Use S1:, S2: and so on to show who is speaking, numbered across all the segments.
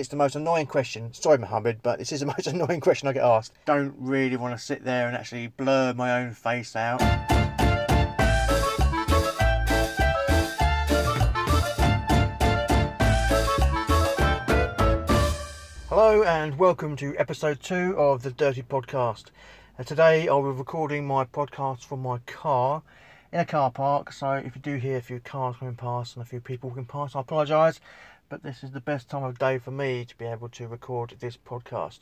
S1: it's the most annoying question. Sorry, Mohammed, but this is the most annoying question I get asked. Don't really want to sit there and actually blur my own face out. Hello and welcome to episode two of the Dirty Podcast. Uh, today I'll be recording my podcast from my car in a car park. So if you do hear a few cars coming past and a few people walking past, I apologise. But this is the best time of day for me to be able to record this podcast.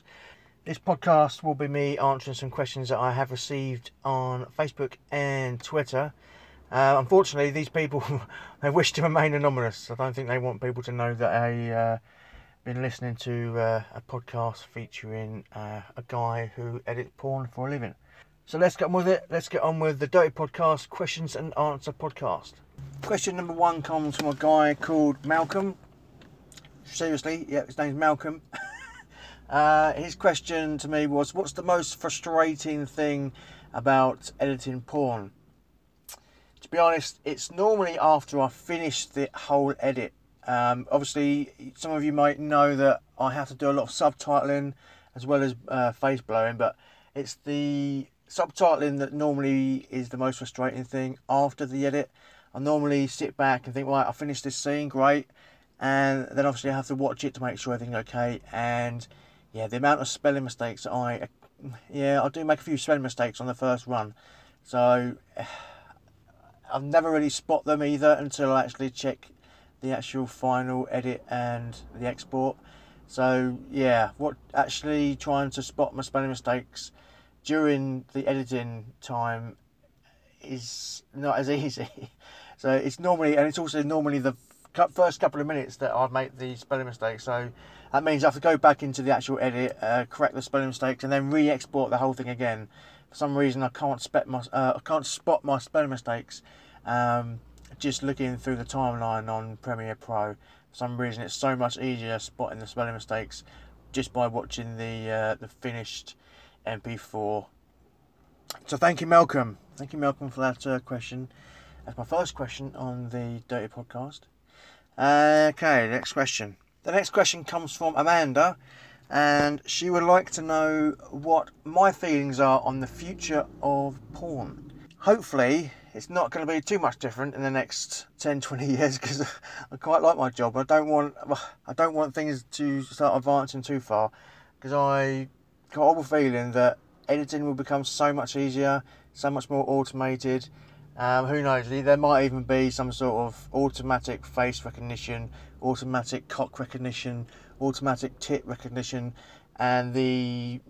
S1: This podcast will be me answering some questions that I have received on Facebook and Twitter. Uh, unfortunately, these people they wish to remain anonymous. I don't think they want people to know that I. Uh, been listening to uh, a podcast featuring uh, a guy who edits porn for a living. So let's get on with it. Let's get on with the Dirty Podcast questions and answer podcast. Question number one comes from a guy called Malcolm. Seriously, yeah, his name's Malcolm. uh, his question to me was, "What's the most frustrating thing about editing porn?" To be honest, it's normally after I finish the whole edit um, obviously, some of you might know that I have to do a lot of subtitling as well as uh, face blowing, but it's the subtitling that normally is the most frustrating thing after the edit. I normally sit back and think, right, I finished this scene, great, and then obviously I have to watch it to make sure everything's okay. And yeah, the amount of spelling mistakes I, yeah, I do make a few spelling mistakes on the first run, so I've never really spot them either until I actually check the actual final edit and the export. So yeah, what actually trying to spot my spelling mistakes during the editing time is not as easy. So it's normally, and it's also normally the first couple of minutes that I make the spelling mistakes. So that means I have to go back into the actual edit, uh, correct the spelling mistakes, and then re-export the whole thing again. For some reason, I can't my uh, I can't spot my spelling mistakes. Um, just looking through the timeline on Premiere Pro, for some reason it's so much easier spotting the spelling mistakes just by watching the uh, the finished MP4. So thank you, Malcolm. Thank you, Malcolm, for that uh, question. That's my first question on the Dirty Podcast. Okay, next question. The next question comes from Amanda, and she would like to know what my feelings are on the future of porn. Hopefully, it's not going to be too much different in the next 10 20 years because I quite like my job I don't want I don't want things to start advancing too far because I got a horrible feeling that editing will become so much easier so much more automated um, who knows there might even be some sort of automatic face recognition automatic cock recognition automatic tit recognition and the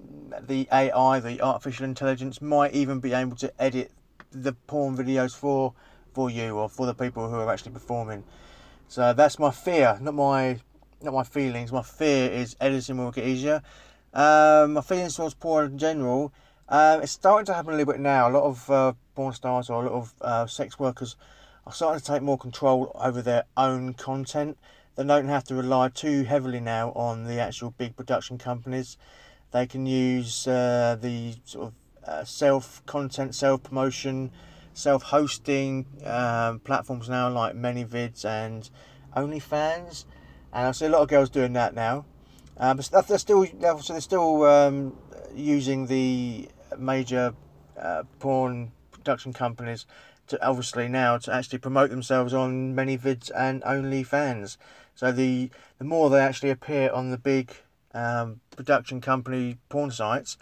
S1: the AI the artificial intelligence might even be able to edit the porn videos for for you or for the people who are actually performing. So that's my fear, not my not my feelings. My fear is editing will get easier. Um, my feelings towards porn in general, uh, it's starting to happen a little bit now. A lot of uh, porn stars or a lot of uh, sex workers are starting to take more control over their own content. They don't have to rely too heavily now on the actual big production companies. They can use uh, the sort of uh, self content, self promotion, self hosting um, platforms now like ManyVids and OnlyFans, and I see a lot of girls doing that now. Um, but they're still so they're still um, using the major uh, porn production companies to obviously now to actually promote themselves on ManyVids and OnlyFans. So the the more they actually appear on the big um, production company porn sites,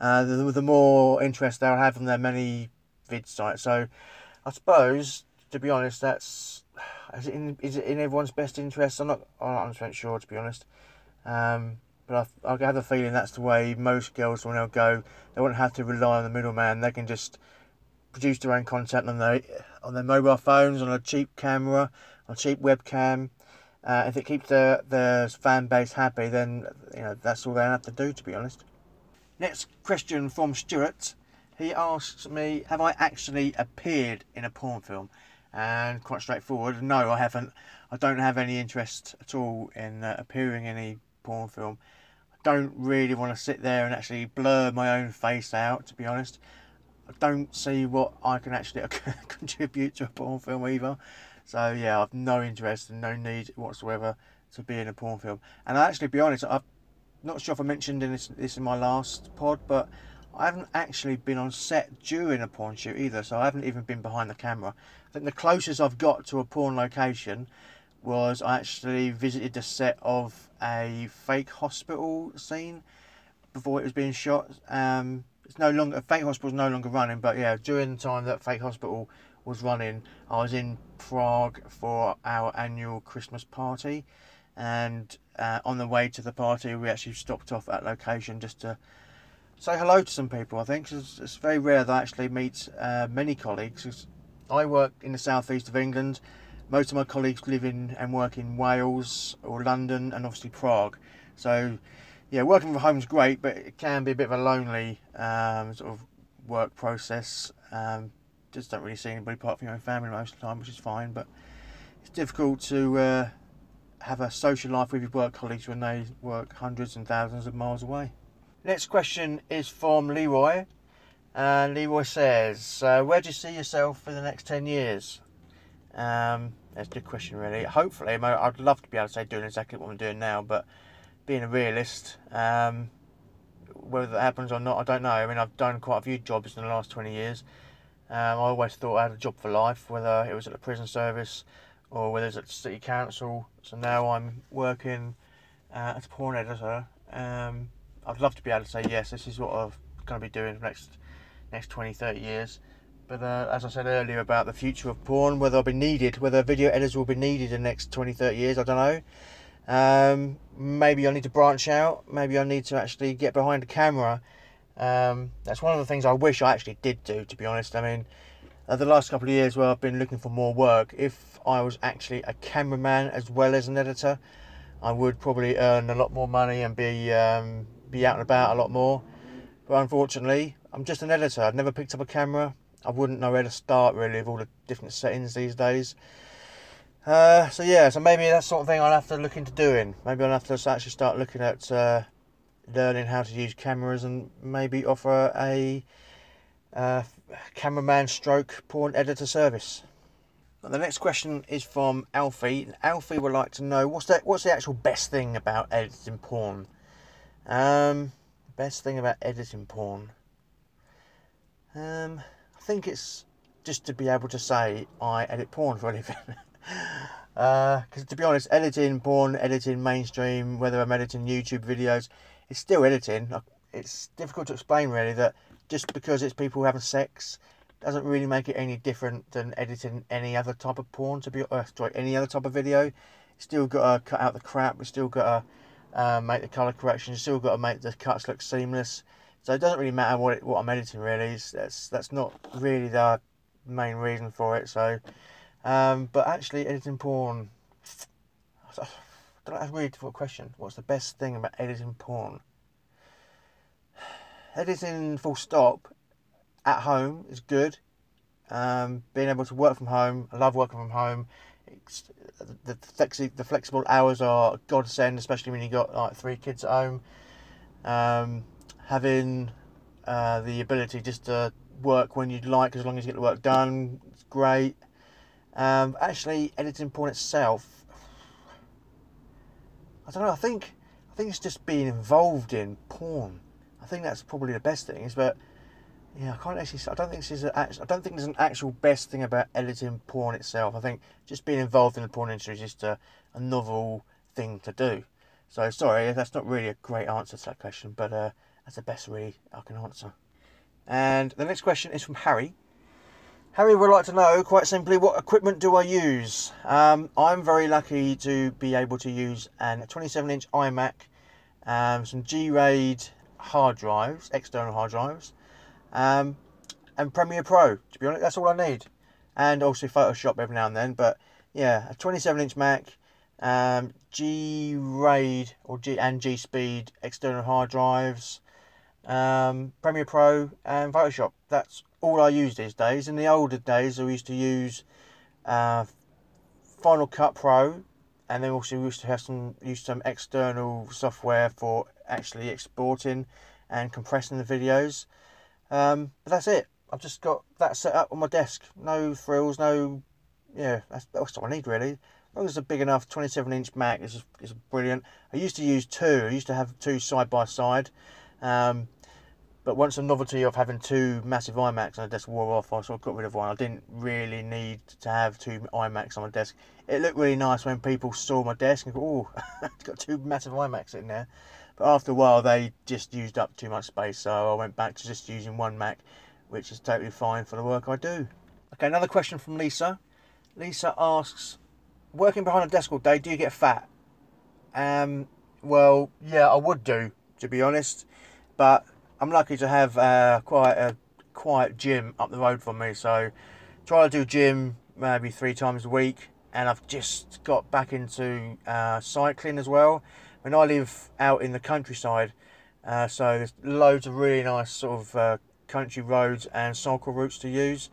S1: uh, the, the more interest they'll have on their many vid sites. So I suppose, to be honest, that's is it in, is it in everyone's best interest? I'm not I'm not 100 sure to be honest. Um, but I, I have a feeling that's the way most girls will now go. They won't have to rely on the middleman. They can just produce their own content on their on their mobile phones, on a cheap camera, on a cheap webcam. Uh, if it keeps their their fan base happy, then you know that's all they have to do. To be honest. Next question from Stuart. He asks me, have I actually appeared in a porn film? And quite straightforward, no, I haven't. I don't have any interest at all in uh, appearing in any porn film. I don't really want to sit there and actually blur my own face out, to be honest. I don't see what I can actually contribute to a porn film either. So yeah, I've no interest and no need whatsoever to be in a porn film. And I actually, be honest, I'm not sure if I mentioned in this, this in my last pod, but I haven't actually been on set during a porn shoot either, so I haven't even been behind the camera. I think the closest I've got to a porn location was I actually visited the set of a fake hospital scene before it was being shot. Um, it's no longer fake hospital is no longer running, but yeah, during the time that fake hospital was running, I was in Prague for our annual Christmas party, and uh, on the way to the party, we actually stopped off at location just to say hello to some people. I think it's, it's very rare that I actually meet uh, many colleagues. I work in the southeast of England. Most of my colleagues live in and work in Wales or London, and obviously Prague. So yeah, working from home is great, but it can be a bit of a lonely um, sort of work process. Um, just don't really see anybody apart from your own family most of the time, which is fine. But it's difficult to uh, have a social life with your work colleagues when they work hundreds and thousands of miles away. Next question is from Leroy. And Leroy says, uh, Where do you see yourself for the next 10 years? Um, that's a good question, really. Hopefully, I'd love to be able to say doing exactly what I'm doing now, but being a realist, um, whether that happens or not, I don't know. I mean, I've done quite a few jobs in the last 20 years. Um, I always thought I had a job for life, whether it was at the prison service or whether it's at the city council. So now I'm working uh, as a porn editor. Um, I'd love to be able to say yes, this is what I'm going to be doing for the next next 20, 30 years. But uh, as I said earlier about the future of porn, whether I'll be needed, whether video editors will be needed in the next 20, 30 years, I don't know. Um, maybe I need to branch out. Maybe I need to actually get behind the camera. Um, that's one of the things I wish I actually did do, to be honest. I mean, uh, the last couple of years where I've been looking for more work, if I was actually a cameraman as well as an editor, I would probably earn a lot more money and be um, be out and about a lot more. But unfortunately, I'm just an editor. I've never picked up a camera. I wouldn't know where to start really with all the different settings these days. Uh, so yeah, so maybe that's sort of thing I'll have to look into doing. Maybe I'll have to actually start looking at uh, learning how to use cameras and maybe offer a uh, cameraman stroke porn editor service. the next question is from Alfie. Alfie would like to know what's the what's the actual best thing about editing porn. Um, best thing about editing porn. Um, think it's just to be able to say I edit porn for a living. Because uh, to be honest, editing porn, editing mainstream, whether I'm editing YouTube videos, it's still editing. It's difficult to explain really that just because it's people having sex doesn't really make it any different than editing any other type of porn. To be uh, sorry, any other type of video, still got to cut out the crap. We still got to uh, make the color corrections. You still got to make the cuts look seamless. So it doesn't really matter what it, what I'm editing really. It's, that's that's not really the main reason for it. So um, but actually, editing porn. I don't that's a really difficult question. What's the best thing about editing porn? Editing full stop at home is good. Um, being able to work from home, I love working from home. It's, the, flexi- the flexible hours are godsend, especially when you got like three kids at home. Um, having uh, the ability just to work when you'd like, as long as you get the work done, it's great. Um, actually, editing porn itself, I don't know. I think I think it's just being involved in porn. I think that's probably the best thing. Is but yeah, I can't actually. I don't think this is. A, I don't think there's an actual best thing about editing porn itself. I think just being involved in the porn industry is just a, a novel thing to do. So sorry, that's not really a great answer to that question, but uh, that's the best really I can answer. And the next question is from Harry. Harry would like to know, quite simply, what equipment do I use? Um, I'm very lucky to be able to use an 27 inch iMac, um, some G RAID hard drives, external hard drives, um, and Premiere Pro. To be honest, that's all I need. And also Photoshop every now and then. But yeah, a 27 inch Mac, um, G RAID or G and G Speed external hard drives, um, Premiere Pro, and Photoshop. That's all I use these days. In the older days, I used to use uh, Final Cut Pro, and then also used to have some use some external software for actually exporting and compressing the videos. Um, but that's it. I've just got that set up on my desk. No frills, no. Yeah, that's, that's what I need really. As long as it's a big enough 27 inch Mac, it's, it's brilliant. I used to use two. I used to have two side by side. Um, but once the novelty of having two massive iMacs on a desk wore off, I sort of got rid of one. I didn't really need to have two iMacs on my desk. It looked really nice when people saw my desk and go, "Oh, it's got two massive iMacs in there." But after a while, they just used up too much space, so I went back to just using one Mac, which is totally fine for the work I do. Okay, another question from Lisa. Lisa asks, "Working behind a desk all day, do you get fat?" Um, well, yeah, I would do, to be honest, but I'm lucky to have uh, quite a quiet gym up the road from me, so try to do gym maybe three times a week. And I've just got back into uh, cycling as well. When I live out in the countryside, uh, so there's loads of really nice sort of uh, country roads and cycle routes to use.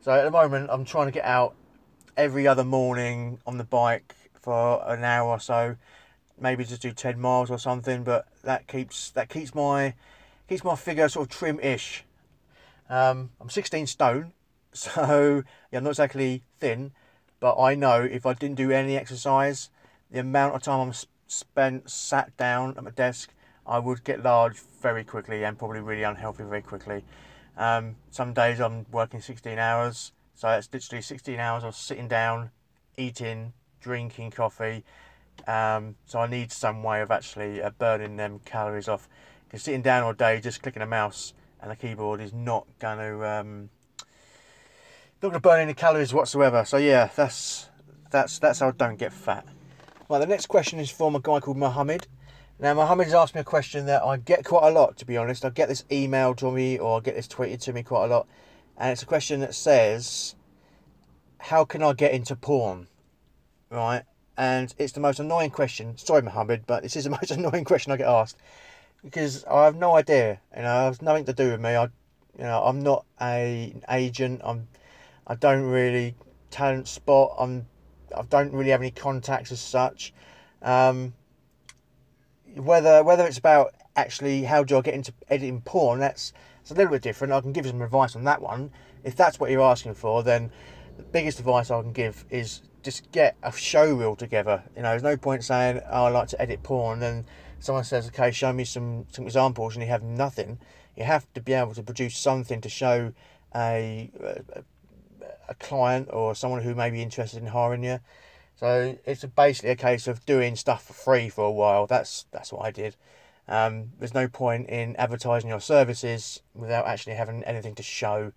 S1: So at the moment, I'm trying to get out every other morning on the bike for an hour or so, maybe just do 10 miles or something. But that keeps that keeps my keeps my figure sort of trim-ish. Um, I'm 16 stone, so yeah, I'm not exactly thin, but I know if I didn't do any exercise, the amount of time I'm spent sat down at my desk, I would get large very quickly and probably really unhealthy very quickly. Um, some days I'm working 16 hours, so it's literally 16 hours of sitting down, eating, drinking coffee. Um, so I need some way of actually uh, burning them calories off. Because sitting down all day, just clicking a mouse and a keyboard is not going to um, not going to burn any calories whatsoever. So yeah, that's that's that's how I don't get fat. Well, the next question is from a guy called Mohammed. Now, Mohammed has asked me a question that I get quite a lot, to be honest. I get this emailed to me or I get this tweeted to me quite a lot. And it's a question that says, How can I get into porn? Right? And it's the most annoying question. Sorry, Mohammed, but this is the most annoying question I get asked because I have no idea. You know, it has nothing to do with me. I, you know, I'm not a an agent. I'm, I don't really talent spot. I'm, I don't really have any contacts as such. Um, whether whether it's about actually how do I get into editing porn, that's it's a little bit different. I can give you some advice on that one. If that's what you're asking for, then the biggest advice I can give is just get a show reel together. You know, there's no point saying, "Oh, I like to edit porn," and then someone says, "Okay, show me some some examples," and you have nothing. You have to be able to produce something to show a a, a client or someone who may be interested in hiring you. So it's basically a case of doing stuff for free for a while. That's that's what I did. Um, there's no point in advertising your services without actually having anything to show.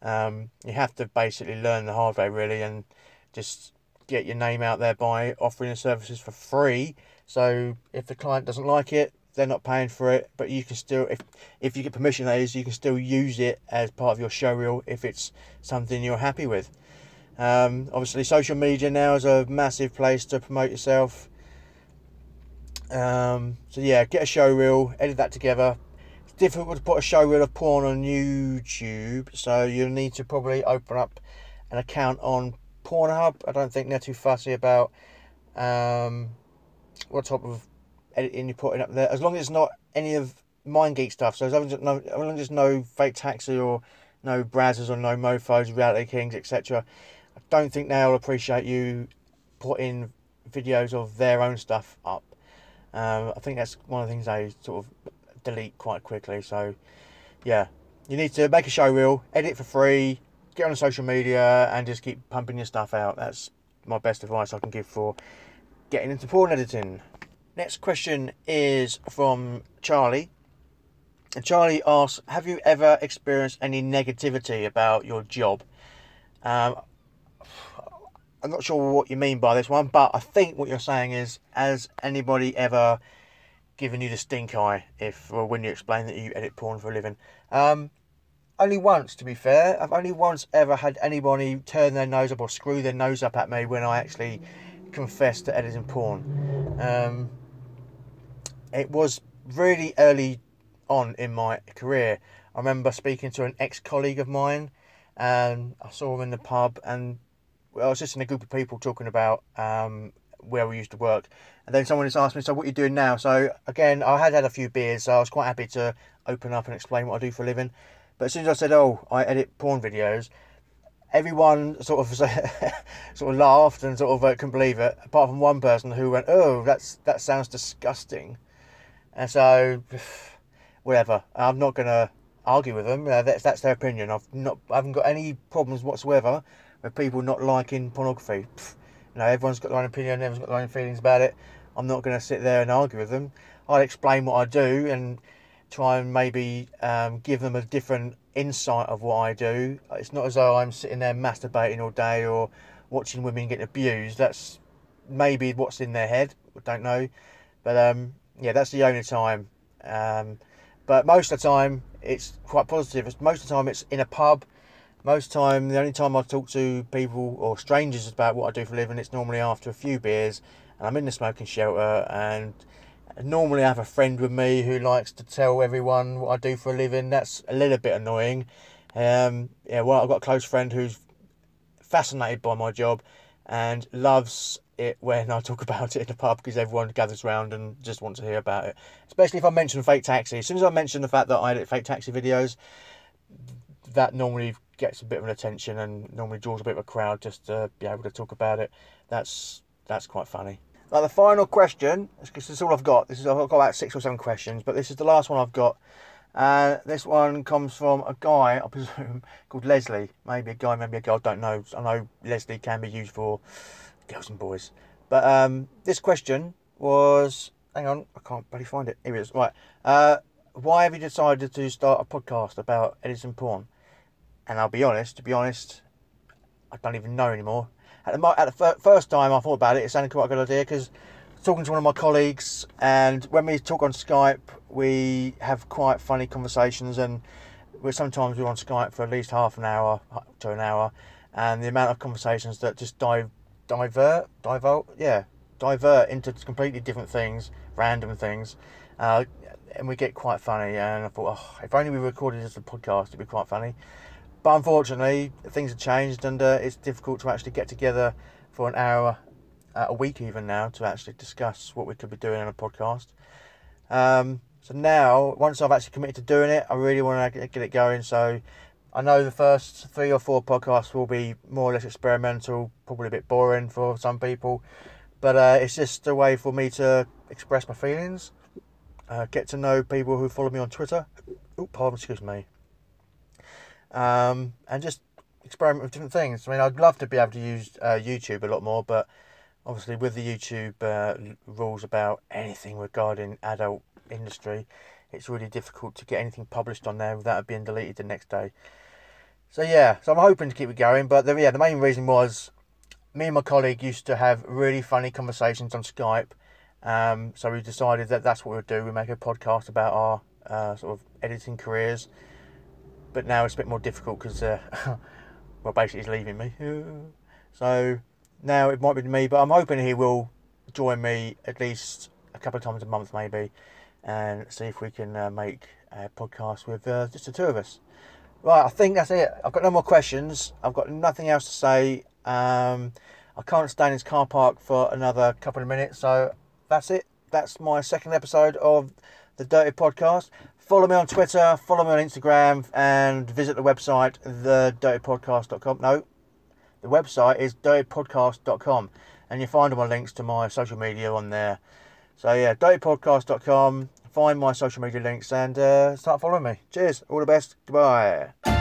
S1: Um, you have to basically learn the hard way really and just get your name out there by offering the services for free. So if the client doesn't like it, they're not paying for it, but you can still, if if you get permission, that is, you can still use it as part of your show reel if it's something you're happy with. Um, obviously, social media now is a massive place to promote yourself. Um, so yeah, get a show reel, edit that together. It's difficult to put a show reel of porn on YouTube, so you'll need to probably open up an account on Pornhub. I don't think they're too fussy about um, what type of editing you're putting up there, as long as it's not any of MindGeek stuff. So as long as, no, as long as there's no fake taxi or no Brazzers or no mofos, reality kings, etc. I don't think they'll appreciate you putting videos of their own stuff up. Um, I think that's one of the things they sort of delete quite quickly. So, yeah, you need to make a show reel, edit for free, get on social media, and just keep pumping your stuff out. That's my best advice I can give for getting into porn editing. Next question is from Charlie. And Charlie asks, "Have you ever experienced any negativity about your job?" Um, I'm not sure what you mean by this one, but I think what you're saying is, has anybody ever given you the stink eye if or when you explain that you edit porn for a living? Um, only once, to be fair. I've only once ever had anybody turn their nose up or screw their nose up at me when I actually confessed to editing porn. Um, it was really early on in my career. I remember speaking to an ex-colleague of mine, and I saw him in the pub, and I was just in a group of people talking about um, where we used to work, and then someone just asked me, "So what are you doing now?" So again, I had had a few beers, so I was quite happy to open up and explain what I do for a living. But as soon as I said, "Oh, I edit porn videos," everyone sort of sort of laughed and sort of uh, couldn't believe it, apart from one person who went, "Oh, that's that sounds disgusting," and so whatever. I'm not gonna argue with them. Uh, that's that's their opinion. I've not I haven't got any problems whatsoever with people not liking pornography. Pfft, you know, everyone's got their own opinion. Everyone's got their own feelings about it. I'm not to sit there and argue with them. I'll explain what I do and try and maybe um, give them a different insight of what I do. It's not as though I'm sitting there masturbating all day or watching women get abused. That's maybe what's in their head. I don't know, but um, yeah, that's the only time. Um, but most of the time, it's quite positive. Most of the time, it's in a pub. Most of the time, the only time I talk to people or strangers about what I do for a living, it's normally after a few beers, and I'm in the smoking shelter, and normally I have a friend with me who likes to tell everyone what I do for a living. That's a little bit annoying. Um, yeah, well, I've got a close friend who's fascinated by my job and loves it when I talk about it in the pub because everyone gathers around and just wants to hear about it. Especially if I mention fake taxi. As soon as I mention the fact that I edit fake taxi videos, that normally gets a bit of an attention and normally draws a bit of a crowd just to be able to talk about it. That's that's quite funny. Now the final question, this is all I've got. This is I've got about six or seven questions, but this is the last one I've got. Uh, this one comes from a guy, I presume, called Leslie. Maybe a guy, maybe a girl. I don't know. I know Leslie can be used for girls and boys. But um, this question was, hang on, I can't bloody find it. Here it is. Right. Uh, why have you decided to start a podcast about Edison porn? And I'll be honest. To be honest, I don't even know anymore. At the, at the first time I thought about it, it sounded quite a good idea because talking to one of my colleagues, and when we talk on Skype, we have quite funny conversations, and we're sometimes we're on Skype for at least half an hour to an hour, and the amount of conversations that just dive, divert, divert, yeah, divert into completely different things, random things, uh, and we get quite funny. And I thought, oh, if only we recorded as a podcast, it'd be quite funny. But unfortunately, things have changed, and uh, it's difficult to actually get together for an hour uh, a week, even now, to actually discuss what we could be doing on a podcast. Um, so now, once I've actually committed to doing it, I really want to get it going. So I know the first three or four podcasts will be more or less experimental, probably a bit boring for some people, but uh, it's just a way for me to express my feelings, uh, get to know people who follow me on Twitter. Oh, pardon, excuse me um, and just experiment with different things. I mean, I'd love to be able to use uh, YouTube a lot more, but obviously with the YouTube uh, rules about anything regarding adult industry, it's really difficult to get anything published on there without it being deleted the next day. So yeah, so I'm hoping to keep it going, but the, yeah, the main reason was me and my colleague used to have really funny conversations on Skype. Um, so we decided that that's what we'd do. We make a podcast about our uh, sort of editing careers but now it's a bit more difficult because, uh, well, basically he's leaving me. So now it might be me, but I'm hoping he will join me at least a couple of times a month, maybe, and see if we can uh, make a podcast with uh, just the two of us. Right, I think that's it. I've got no more questions. I've got nothing else to say. Um, I can't stay in this car park for another couple of minutes, so that's it. That's my second episode of the Dirty Podcast. Follow me on Twitter, follow me on Instagram, and visit the website, thedirtypodcast.com. No, the website is dirtypodcast.com, and you'll find all my links to my social media on there. So, yeah, dirtypodcast.com, find my social media links, and uh, start following me. Cheers, all the best, goodbye.